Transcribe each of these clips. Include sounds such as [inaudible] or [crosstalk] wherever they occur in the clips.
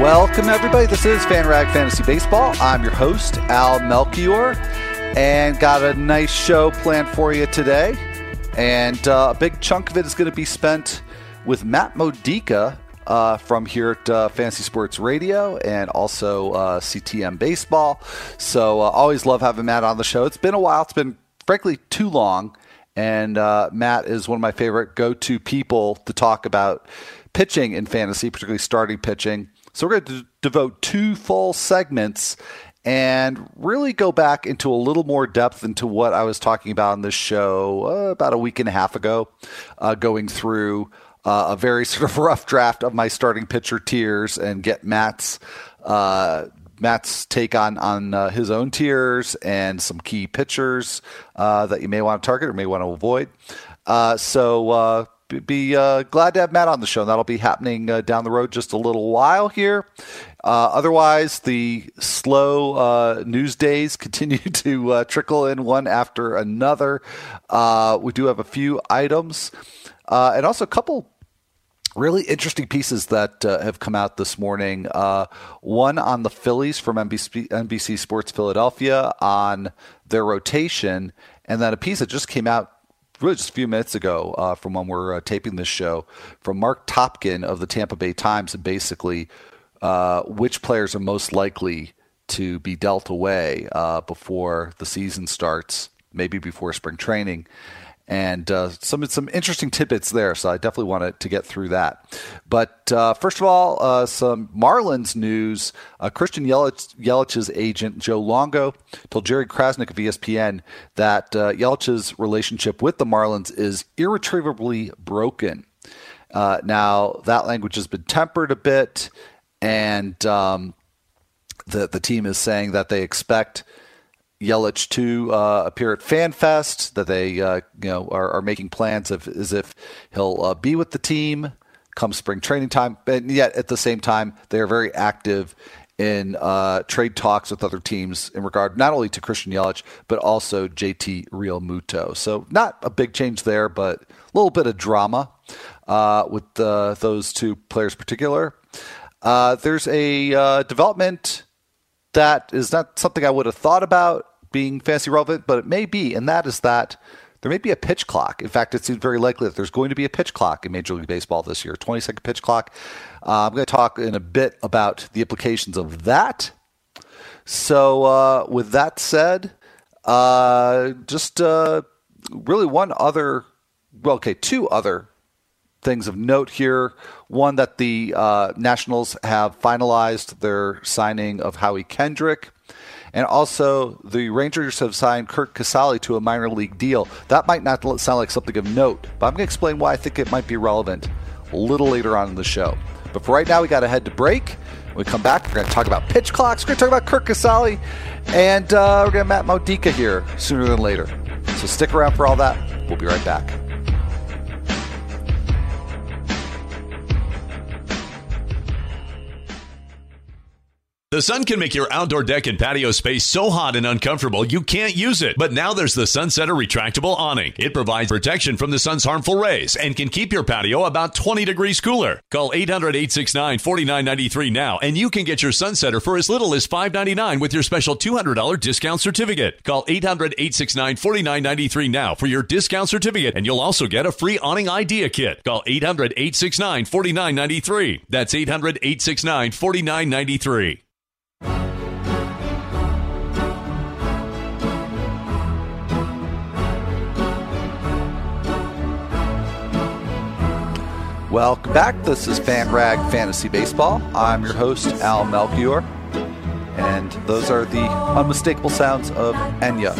Welcome, everybody. This is FanRag Fantasy Baseball. I'm your host, Al Melchior, and got a nice show planned for you today. And uh, a big chunk of it is going to be spent with Matt Modica uh, from here at uh, Fantasy Sports Radio and also uh, CTM Baseball. So, uh, always love having Matt on the show. It's been a while, it's been frankly too long. And uh, Matt is one of my favorite go to people to talk about pitching in fantasy, particularly starting pitching. So we're going to devote two full segments and really go back into a little more depth into what I was talking about in this show uh, about a week and a half ago, uh, going through uh, a very [laughs] sort of rough draft of my starting pitcher tiers and get Matt's uh, Matt's take on on uh, his own tiers and some key pitchers uh, that you may want to target or may want to avoid. so be uh, glad to have Matt on the show. That'll be happening uh, down the road just a little while here. Uh, otherwise, the slow uh, news days [laughs] continue to uh, trickle in one after another. Uh, we do have a few items and also a couple really interesting pieces that uh, have come out this morning. Uh, one on the Phillies from NBC, NBC, Sports Philadelphia on their rotation, and then a piece that just came out really just a few minutes ago uh, from when we're uh, taping this show from Mark Topkin of the Tampa Bay Times, and basically uh, which players are most likely to be dealt away uh, before the season starts, maybe before spring training and uh, some some interesting tidbits there. So I definitely wanted to get through that. But uh, first of all, uh, some Marlins news. Uh, Christian Yelich, Yelich's agent Joe Longo told Jerry Crasnick of ESPN that uh, Yelich's relationship with the Marlins is irretrievably broken. Uh, now that language has been tempered a bit, and um, the the team is saying that they expect Yelich to uh, appear at FanFest, that they uh, you know are, are, making plans of, as if he'll uh, be with the team come spring training time, and yet at the same time they are very active in uh, trade talks with other teams in regard not only to Christian Yelich but also JT Realmuto. So not a big change there, but a little bit of drama uh, with uh, those two players particular. there's a development that is not something I would have thought about being fantasy relevant, but it may be, and that is that there may be a pitch clock. In fact, it seems very likely that there's going to be a pitch clock in Major League Baseball this year, 20 second pitch clock. Uh, I'm going to talk in a bit about the implications of that. So, uh, with that said, uh, just uh, really one other, well, okay, two other things of note here. One that the uh, Nationals have finalized their signing of Howie Kendrick. And also, the Rangers have signed Curt Casali to a minor league deal. That might not sound like something of note, but I'm going to explain why I think it might be relevant a little later on in the show. But for right now, we got to head to break. When we come back, we're going to talk about pitch clocks. We're going to talk about Curt Casali, and uh, we're going to Matt Modica here sooner than later. So stick around for all that. We'll be right back. The sun can make your outdoor deck and patio space so hot and uncomfortable you can't use it. But now there's the Sunsetter retractable awning. It provides protection from the sun's harmful rays and can keep your patio about 20 degrees cooler. Call 800-869-4993 now and you can get your Sunsetter for as little as $5.99 with your special $200 discount certificate. Call 800-869-4993 now for your discount certificate and you'll also get a free awning idea kit. Call 800-869-4993. That's 800-869-4993. Welcome back. This is FanRag Fantasy Baseball. I'm your host, Al Melchior, and those are the unmistakable sounds of Enya.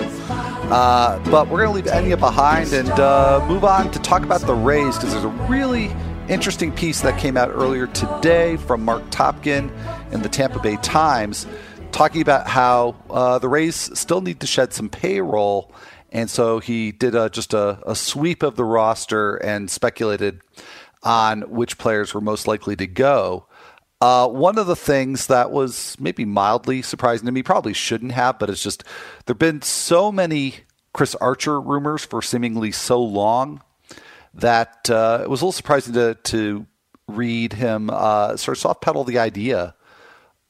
Uh, but we're going to leave Enya behind and uh, move on to talk about the Rays because there's a really interesting piece that came out earlier today from Mark Topkin in the Tampa Bay Times talking about how uh, the Rays still need to shed some payroll. And so he did a, just a, a sweep of the roster and speculated on which players were most likely to go. Uh, one of the things that was maybe mildly surprising to me, probably shouldn't have, but it's just there have been so many Chris Archer rumors for seemingly so long that uh, it was a little surprising to, to read him uh, sort of soft pedal the idea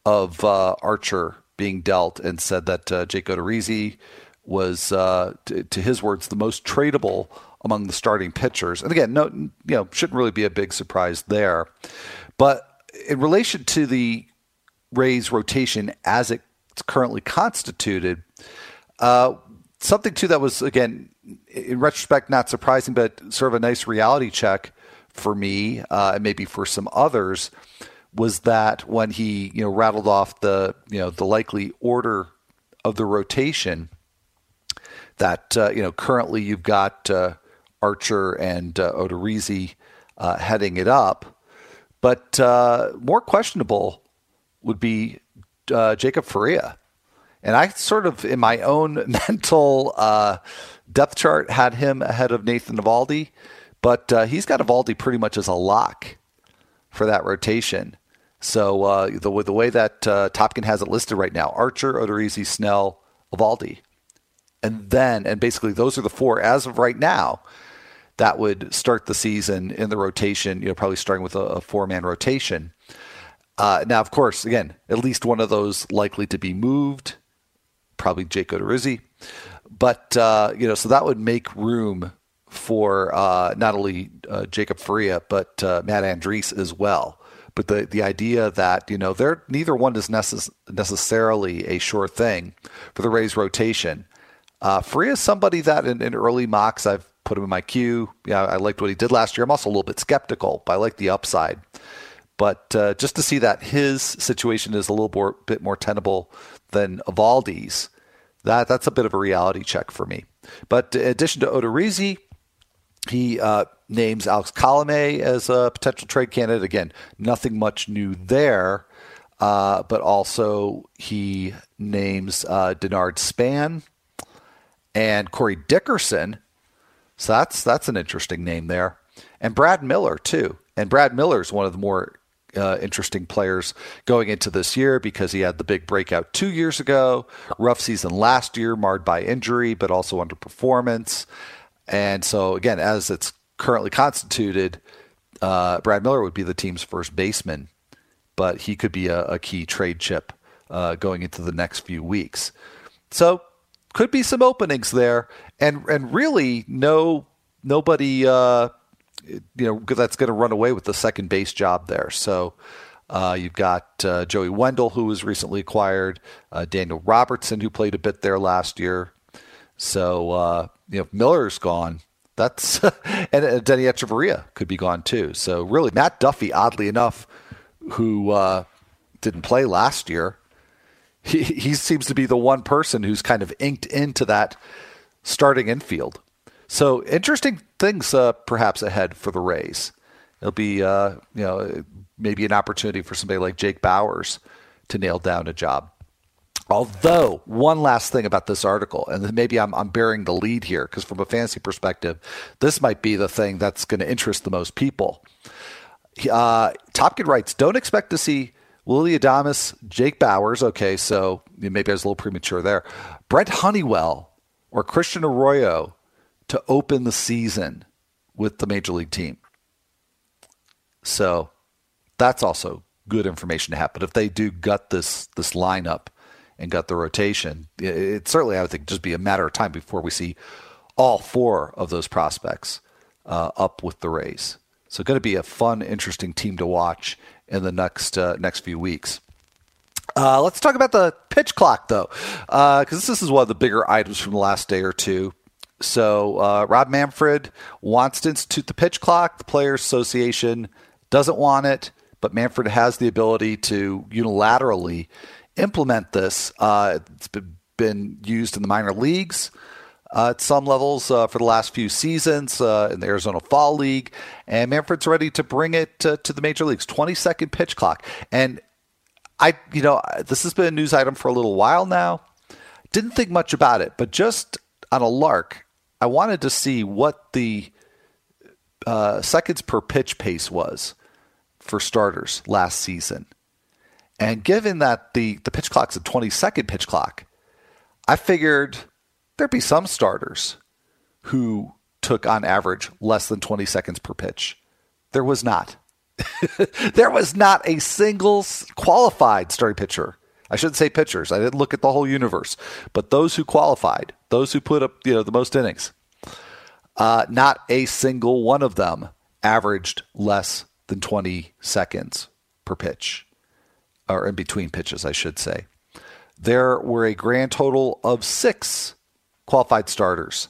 of uh, Archer being dealt and said that uh, Jake Odorizzi was, uh, t- to his words, the most tradable among the starting pitchers. And again, no, you know, shouldn't really be a big surprise there. But in relation to the Rays rotation as it's currently constituted, uh, something too that was again in retrospect not surprising, but sort of a nice reality check for me uh, and maybe for some others was that when he you know rattled off the you know the likely order of the rotation that uh, you know currently you've got uh, Archer and uh, Odorizzi uh, heading it up, but uh, more questionable would be uh, Jacob Faria, and I sort of in my own [laughs] mental uh, depth chart had him ahead of Nathan Eovaldi, but he's got Eovaldi pretty much as a lock for that rotation. So uh, the the way that uh, Topkin has it listed right now: Archer, Odorizzi, Snell, Eovaldi, and then and basically those are the four as of right now that would start the season in the rotation. You know, probably starting with a, a four man rotation. Uh, now, of course, again, at least one of those likely to be moved, probably Jake Odorizzi. But uh, you know, so that would make room for uh, not only uh, Jacob Faria but uh, Matt Andriese as well. But the the idea that you know they're neither one is necess- necessarily a sure thing for the Rays rotation. Uh, Faria is somebody that in, in, early mocks I've put him in my queue. Yeah, I liked what he did last year. I'm also a little bit skeptical, but I like the upside. But uh, just to see that his situation is a little more, bit more tenable than Eovaldi's, that that's a bit of a reality check for me. But in addition to Odorizzi, he uh, names Alex Colome as a potential trade candidate. Again, nothing much new there. Uh, but also he names uh, Denard Span and Corey Dickerson. So that's that's an interesting name there, and Brad Miller too. And Brad Miller is one of the more uh, interesting players going into this year because he had the big breakout two years ago, rough season last year, marred by injury, but also underperformance. And so again, as it's currently constituted, uh, Brad Miller would be the team's first baseman, but he could be a, a key trade chip uh, going into the next few weeks. So could be some openings there, and and really no nobody uh, you know that's going to run away with the second base job there. So. Uh, you've got uh, Joey Wendle, who was recently acquired, uh, Daniel Robertson, who played a bit there last year. So uh, you know, Miller's gone. That's [laughs] and uh, Denny Hechavarria could be gone too. So really, Matt Duffy, oddly enough, who uh, didn't play last year, he, he seems to be the one person who's kind of inked into that starting infield. So interesting things uh, perhaps ahead for the Rays. It'll be uh, you know maybe an opportunity for somebody like Jake Bauers to nail down a job. Although, one last thing about this article, and maybe I'm, I'm bearing the lead here, because from a fantasy perspective, this might be the thing that's going to interest the most people. Uh, Topkin writes, don't expect to see Willy Adames, Jake Bauers. Okay, so maybe I was a little premature there. Brent Honeywell or Christian Arroyo to open the season with the major league team. So that's also good information to have. But if they do gut this this lineup, and gut the rotation, it, it, certainly I would think just be a matter of time before we see all four of those prospects uh, up with the Rays. So, going to be a fun, interesting team to watch in the next uh, next few weeks. Uh, let's talk about the pitch clock, though, because uh, this is one of the bigger items from the last day or two. So, uh, Rob Manfred wants to institute the pitch clock. The Players Association doesn't want it, but Manfred has the ability to unilaterally implement this. Uh, it's been used in the minor leagues uh, at some levels uh, for the last few seasons in the Arizona Fall League, and Manfred's ready to bring it to the major leagues. 20 second pitch clock. And I, you know, this has been a news item for a little while now. Didn't think much about it, but just on a lark, I wanted to see what the uh, seconds per pitch pace was for starters last season. And given that the, the pitch clock's a 20 second pitch clock, I figured there'd be some starters who took on average less than 20 seconds per pitch. There was not. [laughs] there was not a single qualified starting pitcher. I shouldn't say pitchers. I didn't look at the whole universe, but those who qualified, those who put up you know the most innings, uh, not a single one of them averaged less than 20 seconds per pitch, or in between pitches, I should say. There were a grand total of six qualified starters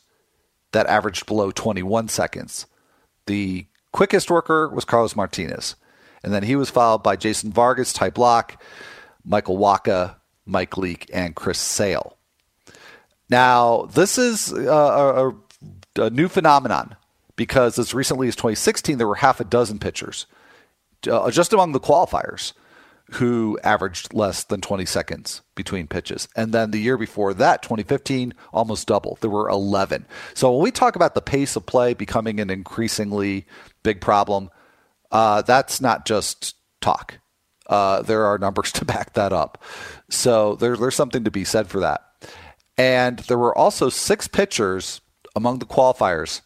that averaged below 21 seconds. The quickest worker was Carlos Martinez. And then he was followed by Jason Vargas, Ty Blach, Michael Wacha, Mike Leake, and Chris Sale. Now, this is a, a, a, new phenomenon because as recently as 2016, there were half a dozen pitchers uh, just among the qualifiers who averaged less than 20 seconds between pitches. And then the year before that, 2015, almost double. There were 11. So when we talk about the pace of play becoming an increasingly big problem, uh, that's not just talk. Uh, there are numbers [laughs] to back that up. So there, there's something to be said for that. And there were also six pitchers among the qualifiers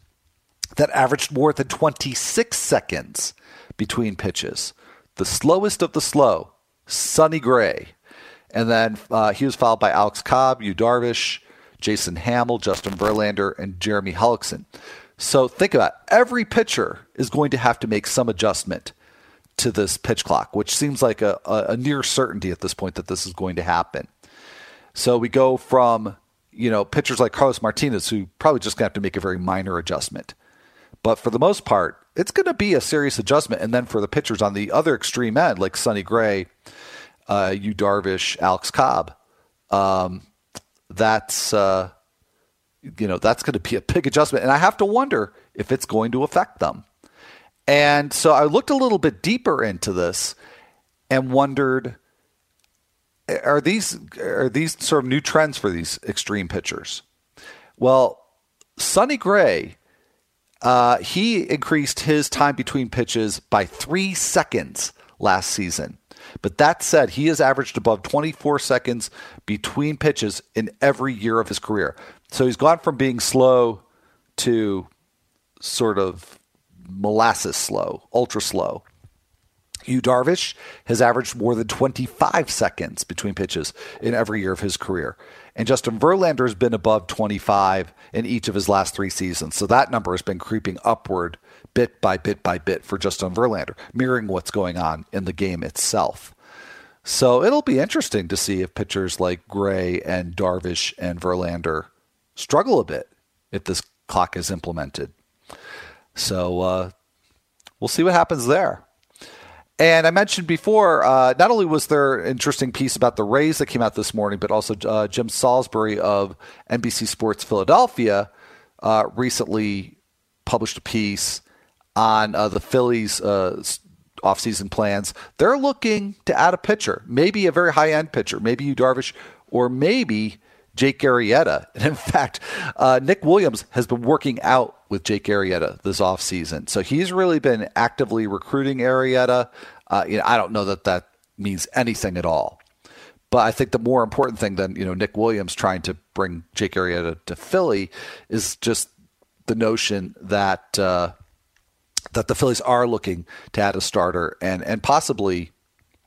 that averaged more than 26 seconds between pitches. The slowest of the slow, Sonny Gray. And then uh, he was followed by Alex Cobb, Yu Darvish, Jason Hammel, Justin Verlander, and Jeremy Hellickson. So think about it. every pitcher is going to have to make some adjustment to this pitch clock, which seems like a, a, a near certainty at this point that this is going to happen. So we go from you know pitchers like Carlos Martinez, who probably just going to have to make a very minor adjustment, but for the most part, it's going to be a serious adjustment. And then for the pitchers on the other extreme end, like Sonny Gray, uh, Yu Darvish, Alex Cobb, um, that's uh, you know that's going to be a big adjustment, and I have to wonder if it's going to affect them. And so I looked a little bit deeper into this and wondered are these are these sort of new trends for these extreme pitchers? Well, Sonny Gray, uh, he increased his time between pitches by three seconds last season. But that said, he has averaged above 24 seconds between pitches in every year of his career. So he's gone from being slow to sort of molasses slow, ultra slow. Yu Darvish has averaged more than 25 seconds between pitches in every year of his career. And Justin Verlander has been above 25 in each of his last three seasons. So that number has been creeping upward bit by bit by bit for Justin Verlander, mirroring what's going on in the game itself. So it'll be interesting to see if pitchers like Gray and Darvish and Verlander struggle a bit if this clock is implemented. So uh, we'll see what happens there. And I mentioned before, uh, not only was there an interesting piece about the Rays that came out this morning, but also uh, Jim Salisbury of NBC Sports Philadelphia uh, recently published a piece on uh, the Phillies' uh, offseason plans. They're looking to add a pitcher, maybe a very high end pitcher, maybe Yu Darvish, or maybe Jake Arrieta. And in [laughs] fact, uh, Nick Williams has been working out with Jake Arrieta this offseason. So he's really been actively recruiting Arrieta. Uh, you know, I don't know that that means anything at all. But I think the more important thing than you know Nick Williams trying to bring Jake Arrieta to Philly is just the notion that uh, that the Phillies are looking to add a starter and and possibly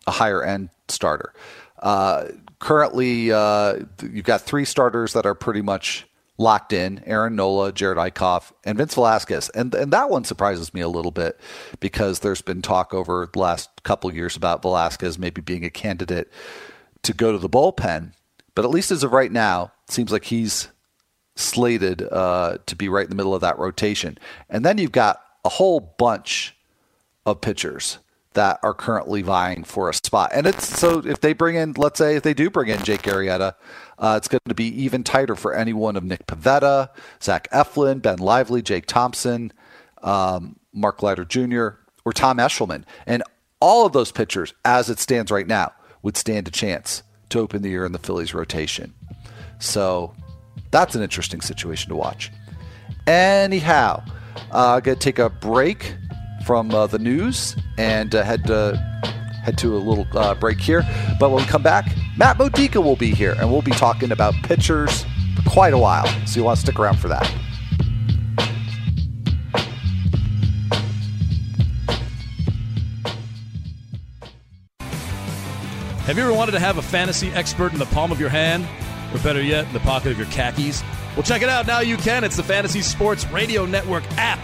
a higher end starter. Uh, currently, uh, you've got three starters that are pretty much locked in Aaron Nola, Jared Eickhoff, and Vince Velasquez. And, and that one surprises me a little bit because there's been talk over the last couple years about Velasquez maybe being a candidate to go to the bullpen. But at least as of right now, it seems like he's slated uh, to be right in the middle of that rotation. And then you've got a whole bunch of pitchers that are currently vying for a spot. And it's so if they bring in, let's say, if they do bring in Jake Arrieta, uh, it's going to be even tighter for any one of Nick Pivetta, Zach Eflin, Ben Lively, Jake Thompson, um, Mark Leiter Jr., or Tom Eshelman. And all of those pitchers, as it stands right now, would stand a chance to open the year in the Phillies rotation. So that's an interesting situation to watch. Anyhow, uh, I'm going to take a break from uh, the news and uh, head to head to a little uh, break here. But when we come back, Matt Modica will be here, and we'll be talking about pitchers for quite a while. So you want to stick around for that. Have you ever wanted to have a fantasy expert in the palm of your hand? Or better yet, in the pocket of your khakis? Well, check it out. Now you can. It's the Fantasy Sports Radio Network app.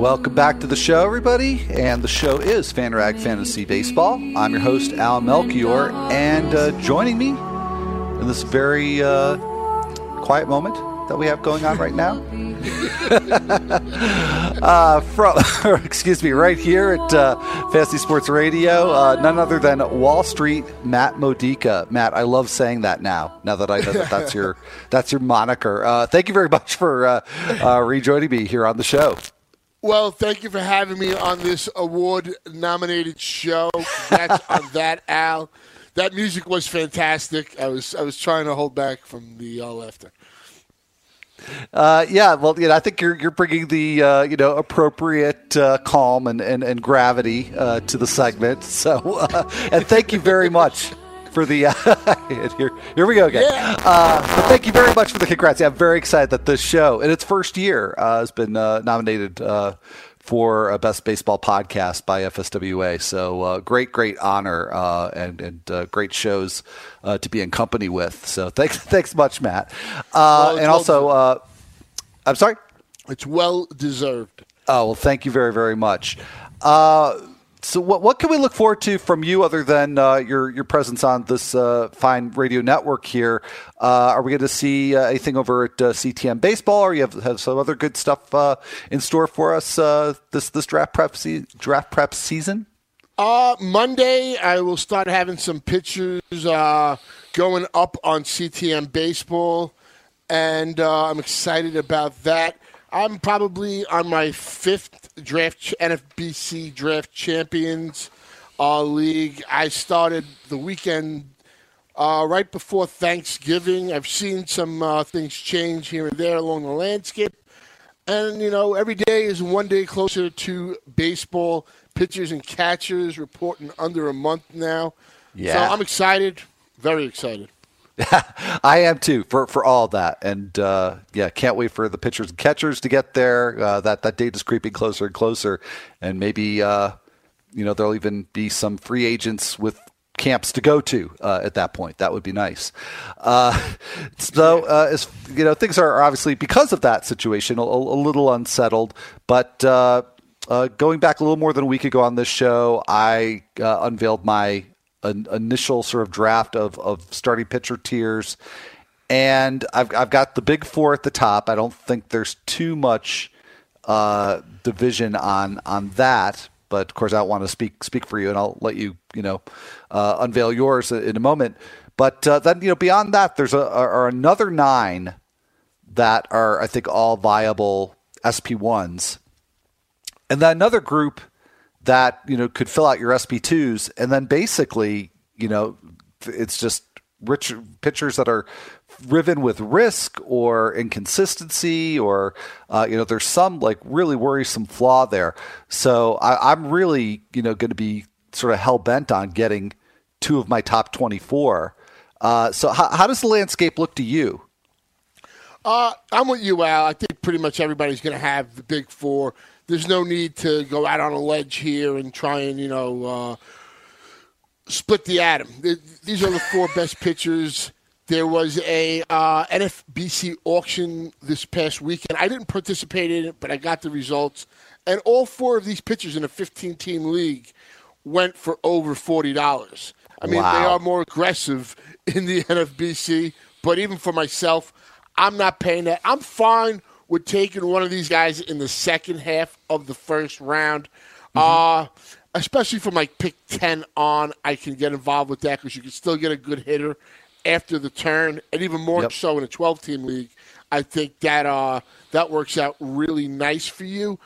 Welcome back to the show, everybody. And the show is FanRag Fantasy Baseball. I'm your host, Al Melchior, and uh, joining me in this very uh, quiet moment that we have going on right now. [laughs] uh, from, [laughs] excuse me, right here at uh, Fantasy Sports Radio, uh, none other than Wall Street Matt Modica. Matt, I love saying that now. Now that I know that that's your [laughs] that's your moniker. Uh, thank you very much for uh, uh, rejoining me here on the show. Well, thank you for having me on this award-nominated show. That's [laughs] on that, Al. That music was fantastic. I was I was trying to hold back from the uh, laughter. Uh, yeah, well, you know, I think you're you're bringing the uh, you know appropriate uh, calm and and, and gravity uh, to the segment. So, uh, and thank you very much for the [laughs] uh, here here we go again. Yeah. Uh, but thank you very much for the congrats. Yeah, I'm very excited that this show in its first year uh, has been uh, nominated. for a best baseball podcast by FSWA, so great, great honor and and great shows to be in company with. So [laughs] thanks, thanks much, Matt. Well, and also, I'm sorry. It's well deserved. Oh well, thank you very very much. Uh, so what what can we look forward to from you other than uh, your your presence on this uh, fine radio network here? Uh, are we going to see uh, anything over at uh, CTM Baseball, or you have, have some other good stuff uh, in store for us this this draft prep se- draft prep season? Monday, I will start having some pictures going up on CTM Baseball, and I'm excited about that. I'm probably on my fifth draft, NFBC Draft Champions uh, League. I started the weekend uh, right before Thanksgiving. I've seen some uh, things change here and there along the landscape. And, you know, every day is one day closer to baseball. Pitchers and catchers reporting under a month now. Yeah. So I'm excited, very excited. [laughs] I am too for for all that, and uh, yeah, can't wait for the pitchers and catchers to get there. Uh, that that date is creeping closer and closer, and maybe uh, you know there'll even be some free agents with camps to go to uh, at that point. That would be nice. Uh, [laughs] so uh, as you know, things are obviously because of that situation a, a little unsettled, but. Uh, uh, going back a little more than a week ago on this show, I uh, unveiled my an initial sort of draft of, of starting pitcher tiers. And I've, I've got the big four at the top. I don't think there's too much uh, division on on that. But of course, I want to speak speak for you, and I'll let you you know uh, unveil yours in a moment. But uh, then you know beyond that, there's a, are another nine that are I think all viable SP ones, and then another group that you know could fill out your SP2s, and then basically you know it's just rich pitchers that are riven with risk or inconsistency or uh, you know there's some like really worrisome flaw there. So I, I'm really you know going to be sort of hell bent on getting two of my top 24. Uh, so how, how does the landscape look to you? Uh, I'm with you, Al. I think pretty much everybody's going to have the big four. There's no need to go out on a ledge here and try and, you know, uh, split the atom. These are the four [laughs] best pitchers. There was a uh, NFBC auction this past weekend. I didn't participate in it, but I got the results. And all four of these pitchers in a 15 team league went for over $40. I mean, they are more aggressive in the [laughs] NFBC, but even for myself, I'm not paying that. I'm fine with taking one of these guys in the second half of the first round. Uh, especially from like pick 10 on, I can get involved with that because you can still get a good hitter after the turn, and even more Yep. so in a 12 team league. I think that uh, that works out really nice for you.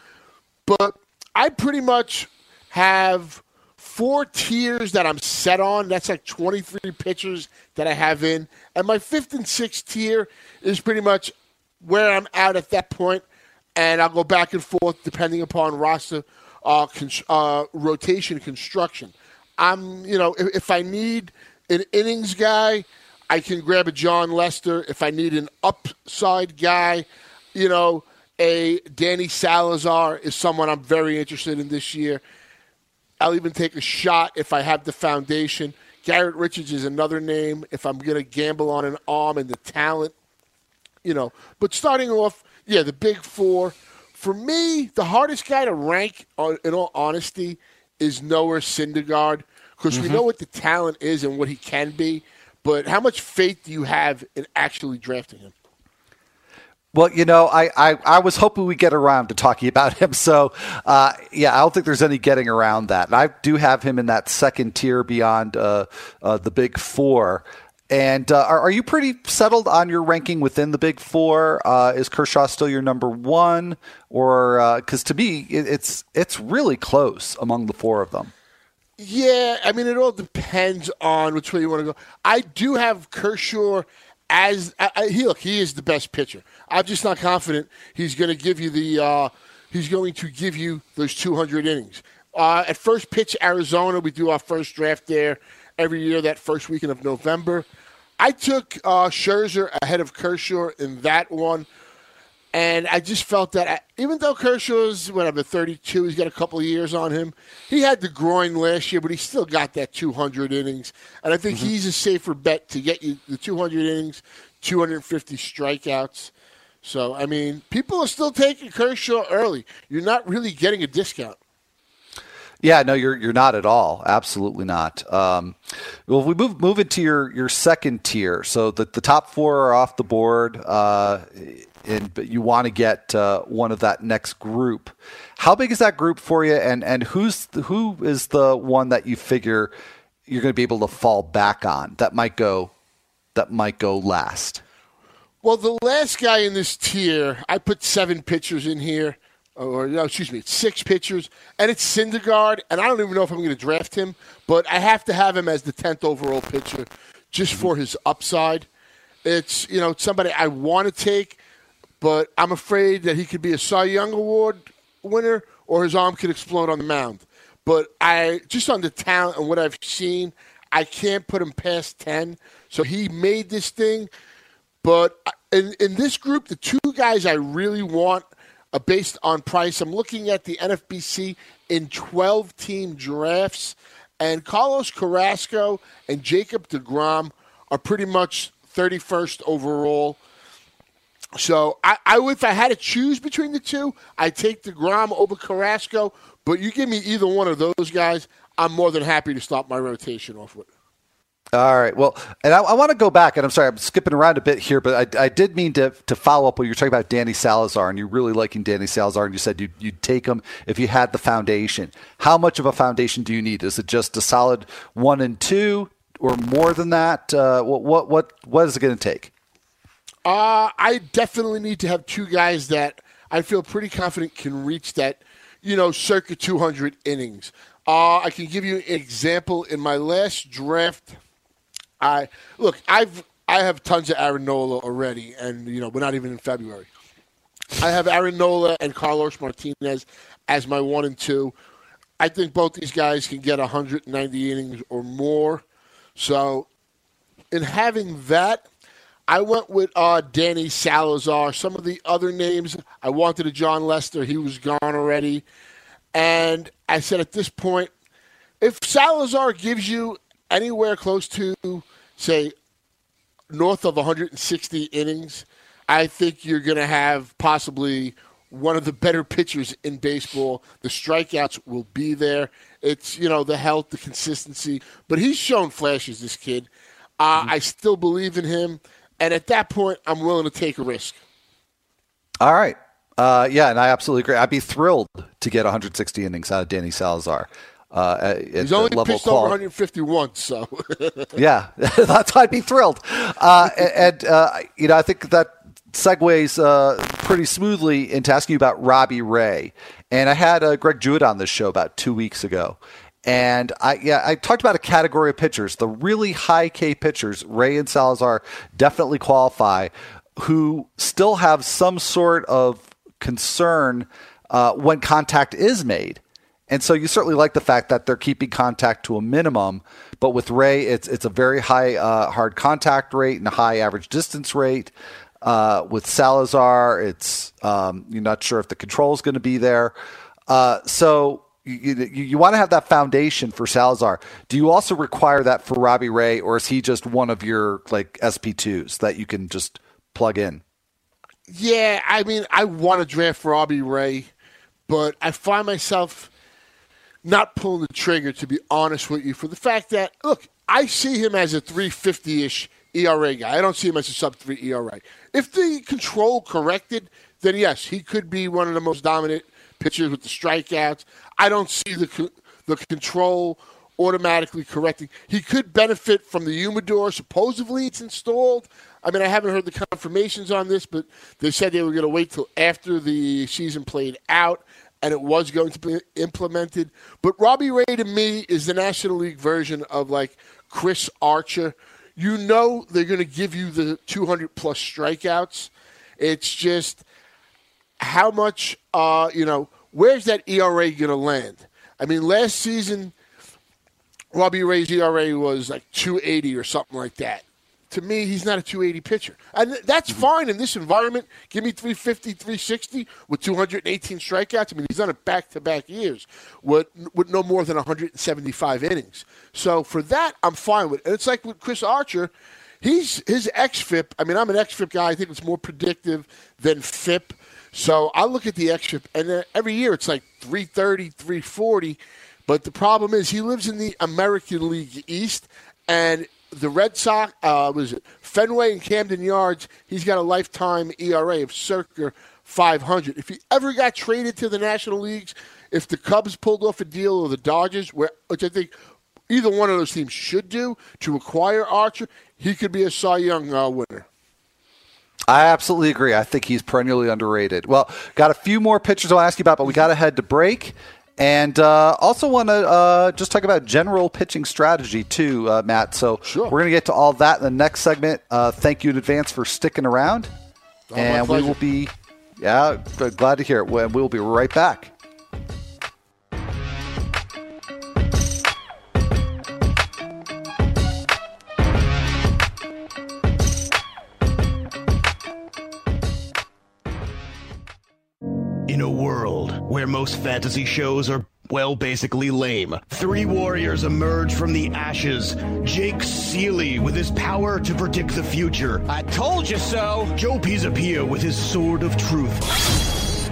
But I pretty much have four tiers that I'm set on. That's like 23 pitchers that I have in. And my fifth and sixth tier is pretty much where I'm at at that point, and I'll go back and forth depending upon roster uh, con- uh, rotation construction. I'm, you know, if, if I need an innings guy, I can grab a Jon Lester. If I need an upside guy, you know, a Danny Salazar is someone I'm very interested in this year. I'll even take a shot if I have the foundation. Garrett Richards is another name if I'm going to gamble on an arm and the talent, you know. But starting off, yeah, the big four. For me, the hardest guy to rank, uh, in all honesty, is Noah Syndergaard because we know what the talent is and what he can be. But how much faith do you have in actually drafting him? Well, you know, I, I, I was hoping we get around to talking about him. [laughs] So, uh, yeah, I don't think there's any getting around that. And I do have him in that second tier beyond uh, uh, the big four. And uh, are, are you pretty settled on your ranking within the big four? Uh, is Kershaw still your number one, or because to me it, it's it's really close among the four of them? Yeah, I mean, it all depends on which way you want to go. I do have Kershaw as I, I, he look. He is the best pitcher. I'm just not confident he's going to give you the. Uh, he's going to give you those 200 innings. Uh, at first pitch, Arizona, we do our first draft there every year. That first weekend of November, I took uh, Scherzer ahead of Kershaw in that one. And I just felt that I, even though Kershaw's whatever 32, he's got a couple of years on him. He had the groin last year, but he still got that 200 innings. And I think he's a safer bet to get you the 200 innings, 250 strikeouts. So I mean, people are still taking Kershaw early. You're not really getting a discount. Yeah, no, you're you're not at all. Absolutely not. Um, well, if we move move into your your second tier. So the the top four are off the board, uh, and but you want to get uh, one of that next group. How big is that group for you? And and who's who is the one that you figure you're going to be able to fall back on that might go that might go last? Well, the last guy in this tier, I put seven pitchers in here, or no, excuse me, six pitchers, and it's Syndergaard, and I don't even know if I'm going to draft him, but I have to have him as the tenth overall pitcher, just mm-hmm. for his upside. It's you know somebody I want to take, but I'm afraid that he could be a Cy Young Award winner, or his arm could explode on the mound. But I just on the talent and what I've seen, I can't put him past ten. So he made this thing. But uh, in, in this group, the two guys I really want are based on price. I'm looking at the NFBC in 12 team drafts, and Carlos Carrasco and Jacob DeGrom are pretty much 31st overall. So I, I would, if I had to choose between the two, I'd take DeGrom over Carrasco. But you give me either one of those guys, I'm more than happy to start my rotation off with. All right. Well, and I, I want to go back, and I'm sorry, I'm skipping around a bit here, but I, I did mean to to follow up when you were talking about Danny Salazar, and you're really liking Danny Salazar, and you said you'd, you'd take him if you had the foundation. How much of a foundation do you need? Is it just a solid one and two, or more than that? Uh, what what what what is it going to take? Uh, I definitely need to have two guys that I feel pretty confident can reach that, you know, circa 200 innings. Uh, I can give you an example. In my last draft, I look, I've I have tons of Aaron Nola already, and you know we're not even in February. I have Aaron Nola and Carlos Martinez as my one and two. I think both these guys can get 190 innings or more. So, in having that, I went with uh, Danny Salazar. Some of the other names, I wanted a Jon Lester. He was gone already. And I said at this point, if Salazar gives you anywhere close to, say, north of 160 innings, I think you're going to have possibly one of the better pitchers in baseball. The strikeouts will be there. It's you know the health, the consistency, but he's shown flashes. This kid, uh, I still believe in him, and at that point, I'm willing to take a risk. All right. Uh, yeah, and I absolutely agree. I'd be thrilled to get 160 innings out of Danny Salazar. Uh, at, at He's the only pitched over quality. 151, so [laughs] Yeah, [laughs] that's I'd be thrilled. Uh, and uh, you know, I think that segues uh, pretty smoothly into asking you about Robbie Ray. And I had uh, Greg Jewett on this show about two weeks ago. And I yeah I talked about a category of pitchers, the really high K pitchers, Ray and Salazar definitely qualify, who still have some sort of concern uh, when contact is made. And so you certainly like the fact that they're keeping contact to a minimum. But with Ray, it's it's a very high uh, hard contact rate and a high average distance rate. Uh, with Salazar, it's um, you're not sure if the control is going to be there. Uh, so you, you, you want to have that foundation for Salazar. Do you also require that for Robbie Ray, or is he just one of your like SP2s that you can just plug in? Yeah, I mean, I want to draft Robbie Ray, but I find myself not pulling the trigger, to be honest with you, for the fact that, look, I see him as a 350 ish ERA guy. I don't see him as a sub 3 ERA. If the control corrected, then yes, he could be one of the most dominant pitchers with the strikeouts. I don't see the, the control automatically correcting. He could benefit from the humidor. Supposedly it's installed. I mean, I haven't heard the confirmations on this, but they said they were going to wait till after the season played out, and it was going to be implemented. But Robbie Ray to me is the National League version of like Chris Archer. You know they're going to give you the 200 plus strikeouts. It's just how much, uh, you know, where's that ERA going to land? I mean, last season, Robbie Ray's ERA was like 280 or something like that. To me, he's not a 280 pitcher. And th- that's mm-hmm. fine in this environment. Give me 350, 360 with 218 strikeouts. I mean, he's done it back to back years with, with no more than 175 innings. So for that, I'm fine with it. And it's like with Chris Archer, he's his XFIP. I mean, I'm an XFIP guy. I think it's more predictive than FIP. So I look at the XFIP, and every year it's like 330, 340. But the problem is he lives in the American League East, and the Red Sox, uh, was it Fenway and Camden Yards? He's got a lifetime ERA of circa 500. If he ever got traded to the National Leagues, if the Cubs pulled off a deal or the Dodgers, where, which I think either one of those teams should do to acquire Archer, he could be a Cy Young uh, winner. I absolutely agree. I think he's perennially underrated. Well, got a few more pitchers I'll ask you about, but we got to head to break. And uh, also want to uh, just talk about general pitching strategy too, uh, Matt. So Sure. we're going to get to all that in the next segment. Uh, thank you in advance for sticking around, Oh, and we will be, yeah, glad to hear it. We- We'll be right back. In a world where most fantasy shows are, well, basically lame, three warriors emerge from the ashes. Jake Ciely with his power to predict the future. I told you so! Joe Pisapia with his sword of truth.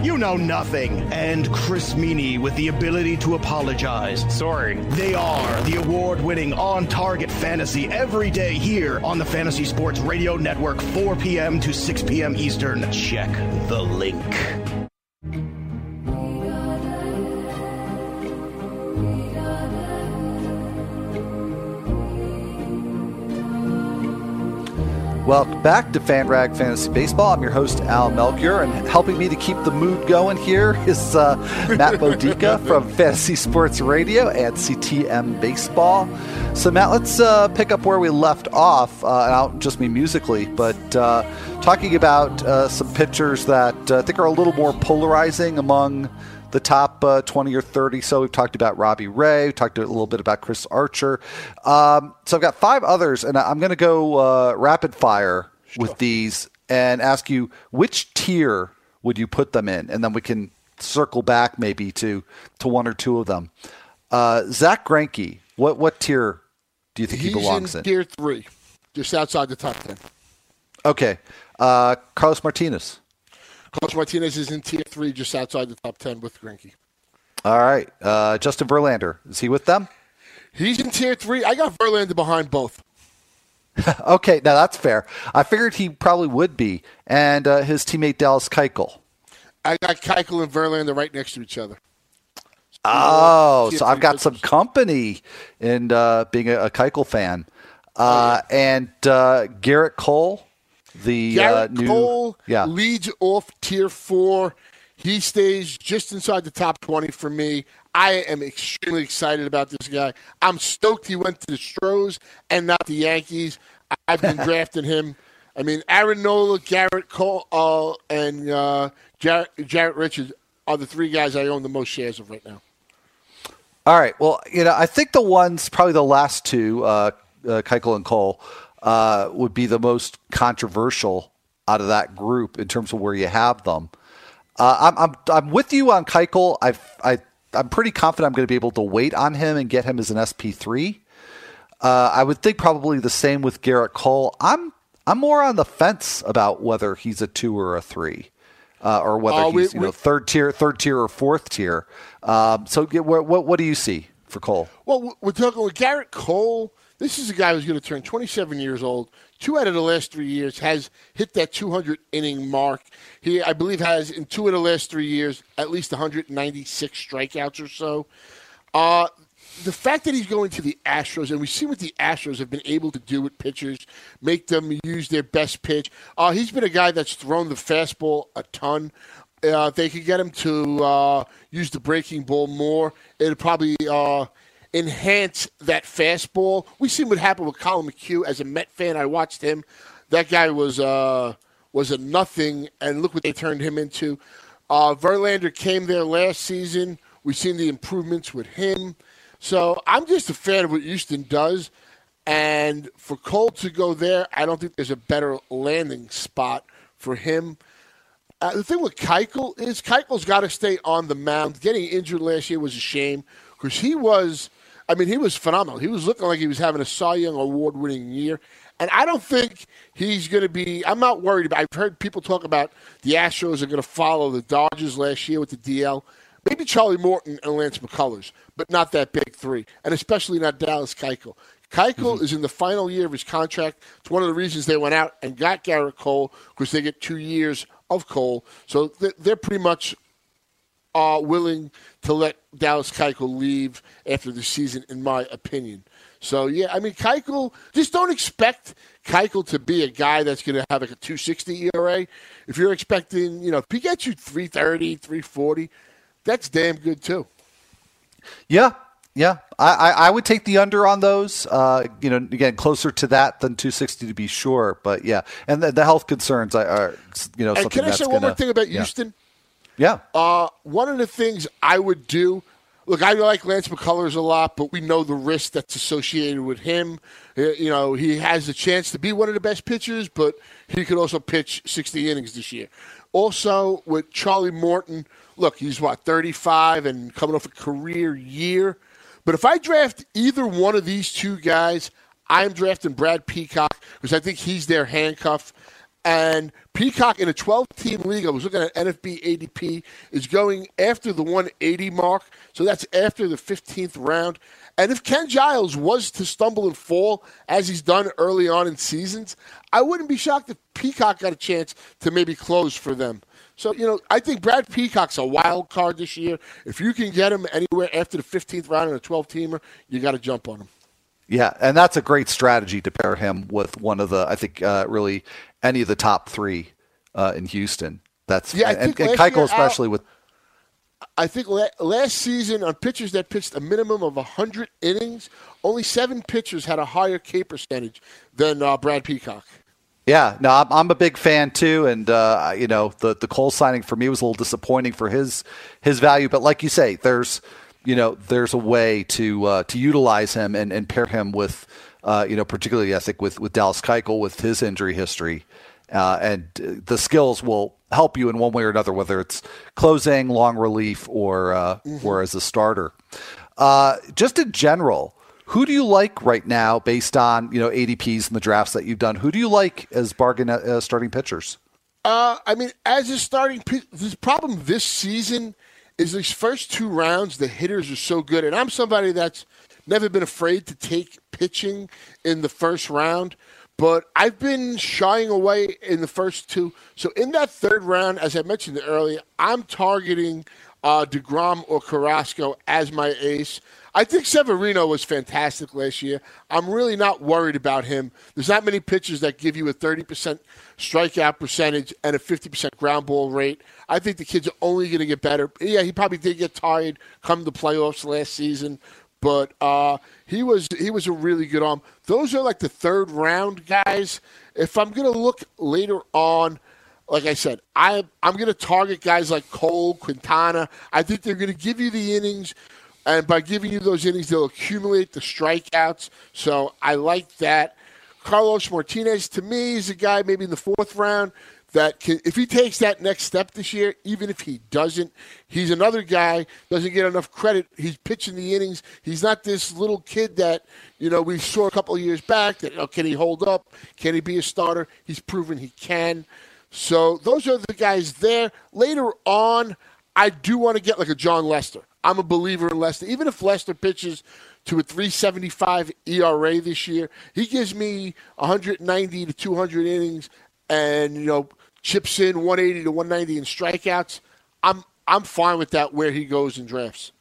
You know nothing. And Chris Meaney with the ability to apologize. Sorry. They are the award winning on target fantasy every day here on the Fantasy Sports Radio Network, 4 p.m. to 6 p.m. Eastern. Check the link. Welcome back to FanRag Fantasy Baseball. I'm your host, Al Melchior, and helping me to keep the mood going here is uh, Matt Modica [laughs] from Fantasy Sports Radio and CTM Baseball. So, Matt, let's uh, pick up where we left off, uh, and I don't just mean musically, but uh, talking about uh, some pitchers that uh, I think are a little more polarizing among the top uh, 20 or 30. So we've talked about Robbie Ray, we talked a little bit about Chris Archer. Um, so I've got five others, and I'm going to go uh, rapid fire with these and ask you which tier would you put them in, and then we can circle back maybe to to one or two of them. Uh, Zack Greinke, what what tier do you think he belongs in in? tier three, just outside the top ten. Okay, uh, Carlos Martinez. Carlos Martinez is in tier three, just outside the top ten with Greinke. All right. Uh, Justin Verlander, is he with them? He's in tier three. I got Verlander behind both. [laughs] Okay, now that's fair. I figured he probably would be. And uh, his teammate Dallas Keuchel. I got Keuchel and Verlander right next to each other. Oh, so I've got some company in uh, being a, a Keuchel fan. Uh, And uh, Gerrit Cole, the uh, Gerrit new Cole yeah. leads off tier four. He stays just inside the top 20 for me. I am extremely excited about this guy. I'm stoked he went to the Stros and not the Yankees. I've been [laughs] drafting him. I mean, Aaron Nola, Gerrit Cole, uh, and uh, Garrett, Garrett Richards are the three guys I own the most shares of right now. All right. Well, you know, I think the ones, probably the last two, uh, uh, Keuchel and Cole, uh, would be the most controversial out of that group in terms of where you have them. Uh, I'm, I'm, I'm with you on Keuchel. I've, I, I'm pretty confident I'm going to be able to wait on him and get him as an SP3. Uh, I would think probably the same with Gerrit Cole. I'm, I'm more on the fence about whether he's a two or a three. Uh, or whether Uh, we- he's you know we- third tier, third tier, or fourth tier. Um, so, what, what what do you see for Cole? Well, we're talking with Gerrit Cole. This is a guy who's going to turn 27 years old. Two out of the last three years has hit that 200 inning mark. He, I believe, has in two of the last three years at least 196 strikeouts or so. Uh, the fact that he's going to the Astros, and we see what the Astros have been able to do with pitchers, make them use their best pitch. Uh, he's been a guy that's thrown the fastball a ton. Uh, they could get him to uh, use the breaking ball more, it'd probably uh, enhance that fastball. We seen what happened with Collin McHugh. As a Met fan, I watched him. That guy was uh, was a nothing, and look what they turned him into. Uh, Verlander came there last season. We've seen the improvements with him. So I'm just a fan of what Houston does. And for Cole to go there, I don't think there's a better landing spot for him. Uh, the thing with Keuchel is Keuchel's got to stay on the mound. Getting injured last year was a shame because he was, I mean, he was phenomenal. He was looking like he was having a Cy Young award winning year. And I don't think he's going to be, I'm not worried about, I've heard people talk about the Astros are going to follow the Dodgers last year with the DL. Maybe Charlie Morton and Lance McCullers, but not that big three, and especially not Dallas Keuchel. Keuchel is in the final year of his contract. It's one of the reasons they went out and got Gerrit Cole because they get two years of Cole. So they're pretty much uh, willing to let Dallas Keuchel leave after the season, in my opinion. So yeah, I mean Keuchel. Just don't expect Keuchel to be a guy that's going to have like a 260 ERA. If you're expecting, you know, if he gets you 330, 340, that's damn good too. Yeah, yeah. I, I, I would take the under on those. Uh, you know, again, closer to that than 260 to be sure. But yeah, and the, the health concerns are, are you know, And can I say gonna, one more thing about yeah. Houston? Yeah. Uh, one of the things I would do. Look, I like Lance McCullers a lot, but we know the risk that's associated with him. Uh, You know, he has the chance to be one of the best pitchers, but he could also pitch 60 innings this year. Also, with Charlie Morton, look, he's what, 35 and coming off a career year. But if I draft either one of these two guys, I'm drafting Brad Peacock because I think he's their handcuff. And Peacock in a 12 team league, I was looking at NFB ADP, is going after the 180 mark. So that's after the 15th round. And if Ken Giles was to stumble and fall, as he's done early on in seasons, I wouldn't be shocked if Peacock got a chance to maybe close for them. So, you know, I think Brad Peacock's a wild card this year. If you can get him anywhere after the 15th round in a 12 teamer, you got to jump on him. Yeah, and that's a great strategy to pair him with one of the, I think, uh, really any of the top three uh, in Houston. That's Yeah, I and, and year, especially Al- with I think la- last season on pitchers that pitched a minimum of 100 innings, only seven pitchers had a higher K percentage than uh, Brad Peacock. Yeah, no, I'm, I'm a big fan too, and uh, you know the the Cole signing for me was a little disappointing for his his value, but like you say, there's you know there's a way to uh, to utilize him and, and pair him with uh, you know particularly I think with with Dallas Keuchel with his injury history, uh, and uh, the skills will help you in one way or another, whether it's closing, long relief, or uh, or as a starter. Uh, just in general, who do you like right now, based on you know ADPs and the drafts that you've done? Who do you like as bargain uh, starting pitchers? Uh, I mean, as a starting, pitch, the problem this season is these first two rounds, the hitters are so good, and I'm somebody that's never been afraid to take pitching in the first round. But I've been shying away in the first two. So in that third round, as I mentioned earlier, I'm targeting uh, DeGrom or Carrasco as my ace. I think Severino was fantastic last year. I'm really not worried about him. There's not many pitchers that give you a 30% strikeout percentage and a 50% ground ball rate. I think the kid's are only going to get better. Yeah, he probably did get tired come the playoffs last season, but uh, he was he was a really good arm. Those are like the third round guys. If I'm going to look later on, like I said, I I'm going to target guys like Cole, Quintana. I think they're going to give you the innings, and by giving you those innings, they'll accumulate the strikeouts. So I like that. Carlos Martinez to me is a guy maybe in the fourth round that can, if he takes that next step this year, even if he doesn't, he's another guy doesn't get enough credit. He's pitching the innings. He's not this little kid that you know we saw a couple of years back. That oh, can he hold up? Can he be a starter? He's proven he can. So those are the guys there. Later on, I do want to get like a Jon Lester. I'm a believer in Lester. Even if Lester pitches to a 375 ERA this year, he gives me 190 to 200 innings and you know chips in 180 to 190 in strikeouts. I'm I'm fine with that where he goes in drafts.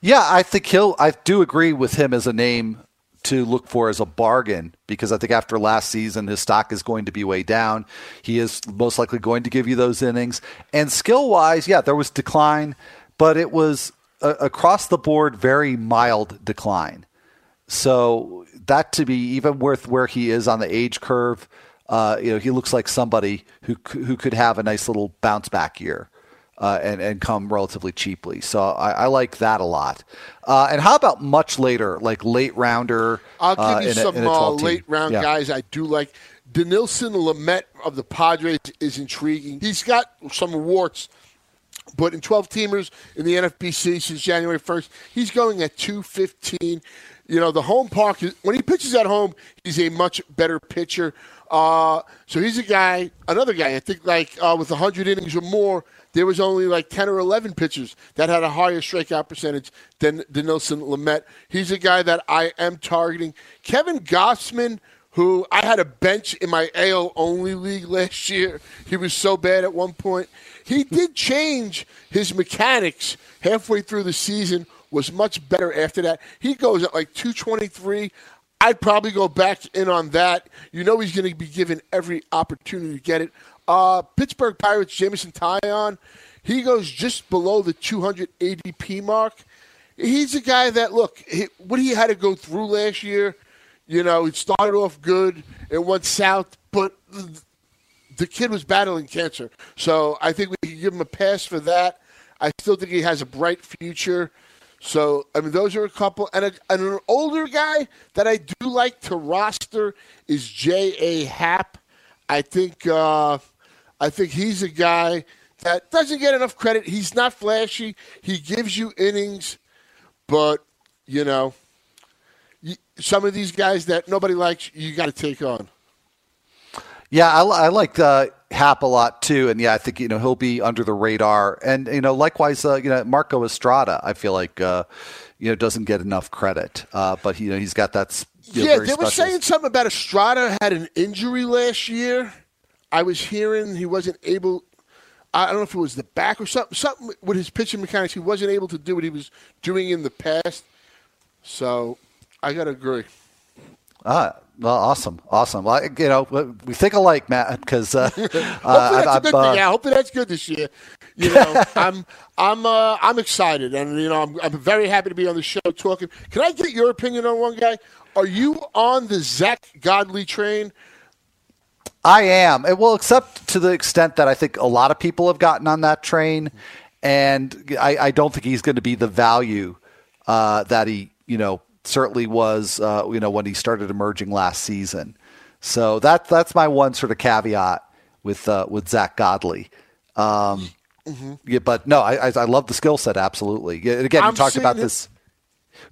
Yeah, I think he'll. I do agree with him as a name to look for as a bargain because I think after last season his stock is going to be way down. He is most likely going to give you those innings. And skill wise, yeah, there was decline, but it was a, across the board very mild decline. So that to be even worth where he is on the age curve, uh, you know, he looks like somebody who who could have a nice little bounce back year. Uh, and and come relatively cheaply, so I, I like that a lot. Uh, and how about much later, like late rounder? I'll give uh, you some a uh, late round Yeah. guys I do like. Dinelson Lamet of the Padres is intriguing. He's got some warts, but in 12 teamers in the NFBC since January 1st, he's going at 215. You know, the home park, is, when he pitches at home, he's a much better pitcher. Uh, so he's a guy, another guy, I think like uh, with 100 innings or more, there was only like 10 or 11 pitchers that had a higher strikeout percentage than Dinelson Lamet. He's a guy that I am targeting. Kevin Gausman, who I had a bench in my AL only league [laughs] last year. He was so bad at one point. He did change his mechanics halfway through the season, was much better after that. He goes at like 223. I'd probably go back in on that. You know he's going to be given every opportunity to get it. Uh, Pittsburgh Pirates, Jameson Taillon, he goes just below the 200 ADP mark. He's a guy that, look, he, what he had to go through last year, you know, it started off good, it went south, but the, kid was battling cancer. So I think we can give him a pass for that. I still think he has a bright future. So, I mean, those are a couple. And, a, and an older guy that I do like to roster is J.A. Happ. I think, uh, I think he's a guy that doesn't get enough credit. He's not flashy. He gives you innings, but, you know, some of these guys that nobody likes, you got to take on. Yeah, I, I like uh, Happ a lot too, and yeah, I think you know he'll be under the radar, and you know likewise, uh, you know Marco Estrada, I feel like uh, you know doesn't get enough credit, uh, but you know he's got that. You know, yeah, they were saying something about Estrada had an injury last year. I was hearing he wasn't able. I don't know if it was the back or something. Something with his pitching mechanics, he wasn't able to do what he was doing in the past. So I gotta agree. Ah, well, awesome, awesome. Well, I- you know, we think alike, Matt, because uh, [laughs] Hopefully uh, that's a I'm, good uh, thing. Yeah, hopefully that's good this year. You know, [laughs] I'm I'm uh, I'm excited, and you know, I'm, I'm very happy to be on the show talking. Can I get your opinion on one guy? Are you on the Zack Godley train? I am. Uh, Well, except to the extent that I think a lot of people have gotten on that train, and I, I don't think he's going to be the value uh, that he, you know, certainly was, uh, you know, when he started emerging last season. So that that's my one sort of caveat with uh, with Zack Godley. Um, Mm-hmm. yeah, but no, I, I, I love the skill set absolutely. Yeah, and again, I'm you talked about this.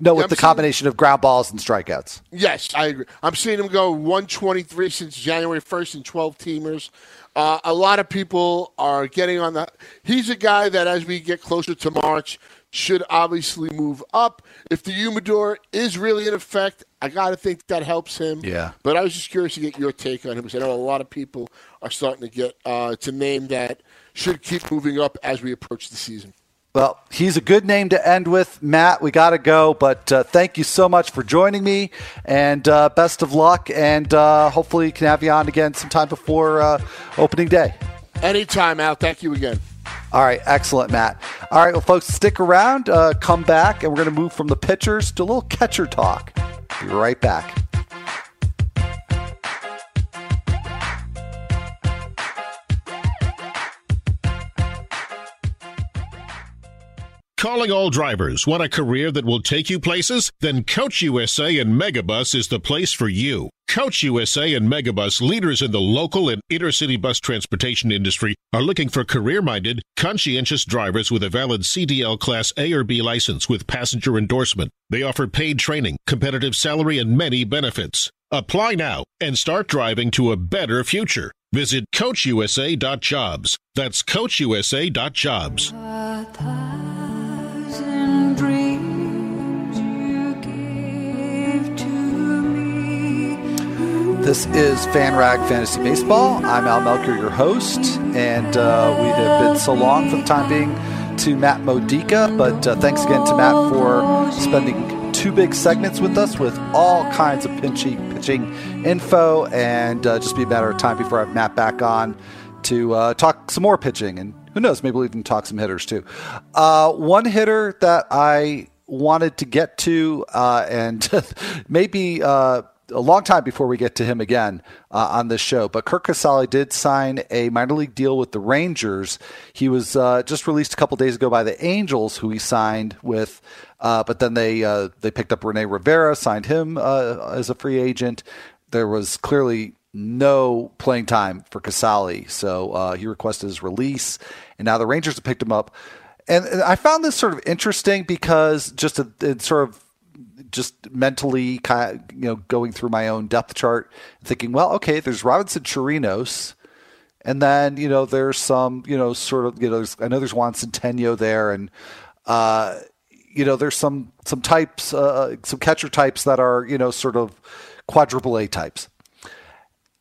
No, with I'm the seeing- combination of ground balls and strikeouts. Yes, I agree. I'm seeing him go 123 since January 1st in 12 teamers. Uh, a lot of people are getting on the. He's a guy that, as we get closer to March, should obviously move up. If the humidor is really in effect, I got to think that helps him. Yeah. But I was just curious to get your take on him because I know a lot of people are starting to get uh, to name that should keep moving up as we approach the season. Well, he's a good name to end with, Matt. We got to go, but uh, thank you so much for joining me, and uh, best of luck. And uh, hopefully, can have you on again sometime before uh, opening day. Anytime, Al. Thank you again. All right, excellent, Matt. All right, well, folks, stick around, uh, come back, and we're going to move from the pitchers to a little catcher talk. Be right back. Calling all drivers. Want a career that will take you places? Then Coach USA and Megabus is the place for you. Coach USA and Megabus, leaders in the local and intercity bus transportation industry, are looking for career minded, conscientious drivers with a valid CDL Class A or B license with passenger endorsement. They offer paid training, competitive salary, and many benefits. Apply now and start driving to a better future. Visit CoachUSA.jobs. That's CoachUSA.jobs. This is FanRag Fantasy Baseball. I'm Al Melchior, your host, and uh, we have been so long for the time being to Matt Modica, but uh, thanks again to Matt for spending two big segments with us with all kinds of pinchy, pitching info, and uh, just be a matter of time before I have Matt back on to uh, talk some more pitching, and who knows, maybe we'll even talk some hitters too. Uh, one hitter that I wanted to get to, uh, and [laughs] maybe a long time before we get to him again uh, on this show. But Curt Casali did sign a minor league deal with the Rangers. He was uh, just released a couple days ago by the Angels, who he signed with. Uh, but then they uh, they picked up Rene Rivera, signed him uh, as a free agent. There was clearly no playing time for Casali, so uh, he requested his release, and now the Rangers have picked him up. And, and I found this sort of interesting because just a, sort of just mentally kind of, you know going through my own depth chart thinking well okay there's robinson chirinos and then you know there's some you know sort of you know there's, i know there's juan centeno there and uh you know there's some some types uh some catcher types that are you know sort of quadruple a types.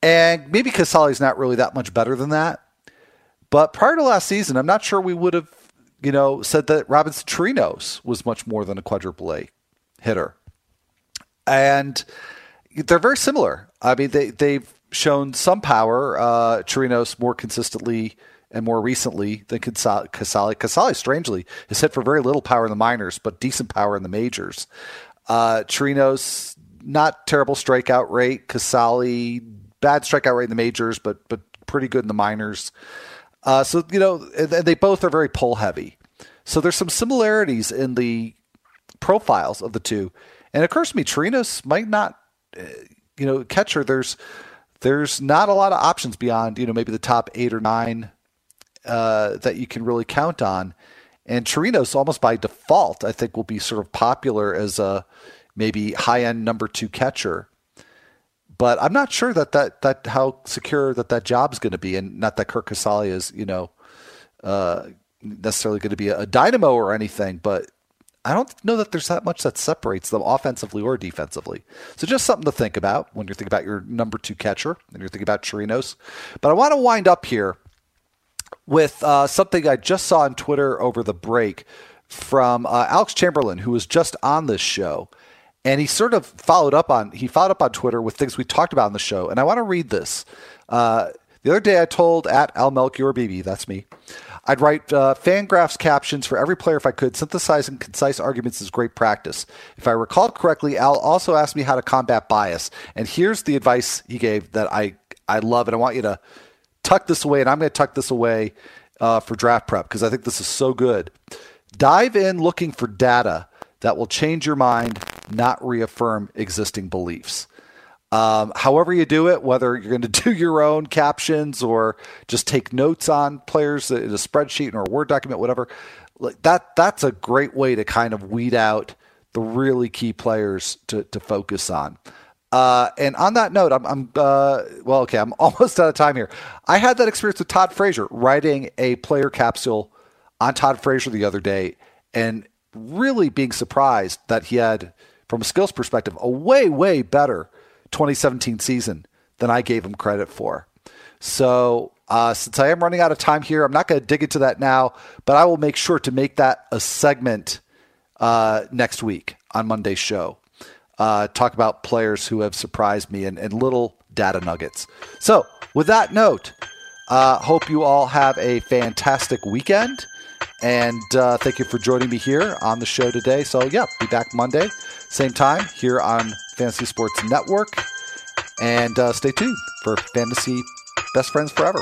And maybe casali's not really that much better than that but prior to last season i'm not sure we would have you know said that robinson chirinos was much more than a quadruple a hitter and they're very similar. I mean, they they've shown some power. Uh, Chirinos more consistently and more recently than. Casali, Casali strangely, has hit for very little power in the minors, but decent power in the majors. Uh, Chirinos, not terrible strikeout rate. Casali, bad strikeout rate in the majors, but but pretty good in the minors. Uh, so you know, they both are very pull heavy. So there's some similarities in the profiles of the two. And it occurs to me, Chirinos might not, uh, you know, catcher. There's there's not a lot of options beyond you know maybe the top eight or nine uh, that you can really count on. And Chirinos, almost by default, I think will be sort of popular as a maybe high end number two catcher. But I'm not sure that that, that how secure that that job's going to be, and not that Curt Casali is you know uh, necessarily going to be a dynamo or anything, but I don't know that there's that much that separates them offensively or defensively. So just something to think about when you're thinking about your number two catcher and you're thinking about Chirinos. But I want to wind up here with uh, something I just saw on Twitter over the break from uh, Alex Chamberlain, who was just on this show. And he sort of followed up on he followed up on Twitter with things we talked about on the show. And I want to read this. Uh, the other day I told at Al Melchior BB, that's me, I'd write uh, Fangraphs captions for every player if I could. Synthesizing concise arguments is great practice. If I recall correctly, Al also asked me how to combat bias. And here's the advice he gave that I, I love, and I want you to tuck this away, and I'm going to tuck this away uh, for draft prep because I think this is so good. Dive in looking for data that will change your mind, not reaffirm existing beliefs. Um, however you do it, whether you're going [laughs] to do your own captions or just take notes on players in a spreadsheet or a Word document, whatever, like that that's a great way to kind of weed out the really key players to, to focus on. Uh, and on that note, I'm, I'm uh, well, okay, I'm [laughs] almost out of time here. I had that experience with Todd Frazier writing a player capsule on Todd Frazier the other day, and really being surprised that he had, from a skills perspective, a way, way better 2017 season than I gave him credit for. So, uh, since I am running out of time here, I'm not going to dig into that now, but I will make sure to make that a segment uh, next week on Monday's show. Uh, talk about players who have surprised me and, and little data nuggets. So, with that note, uh, hope you all have a fantastic weekend. And uh, thank you for joining me here on the show today. So, yeah, be back Monday, same time here on Fantasy Sports Network. And uh, stay tuned for Fantasy Best Friends Forever.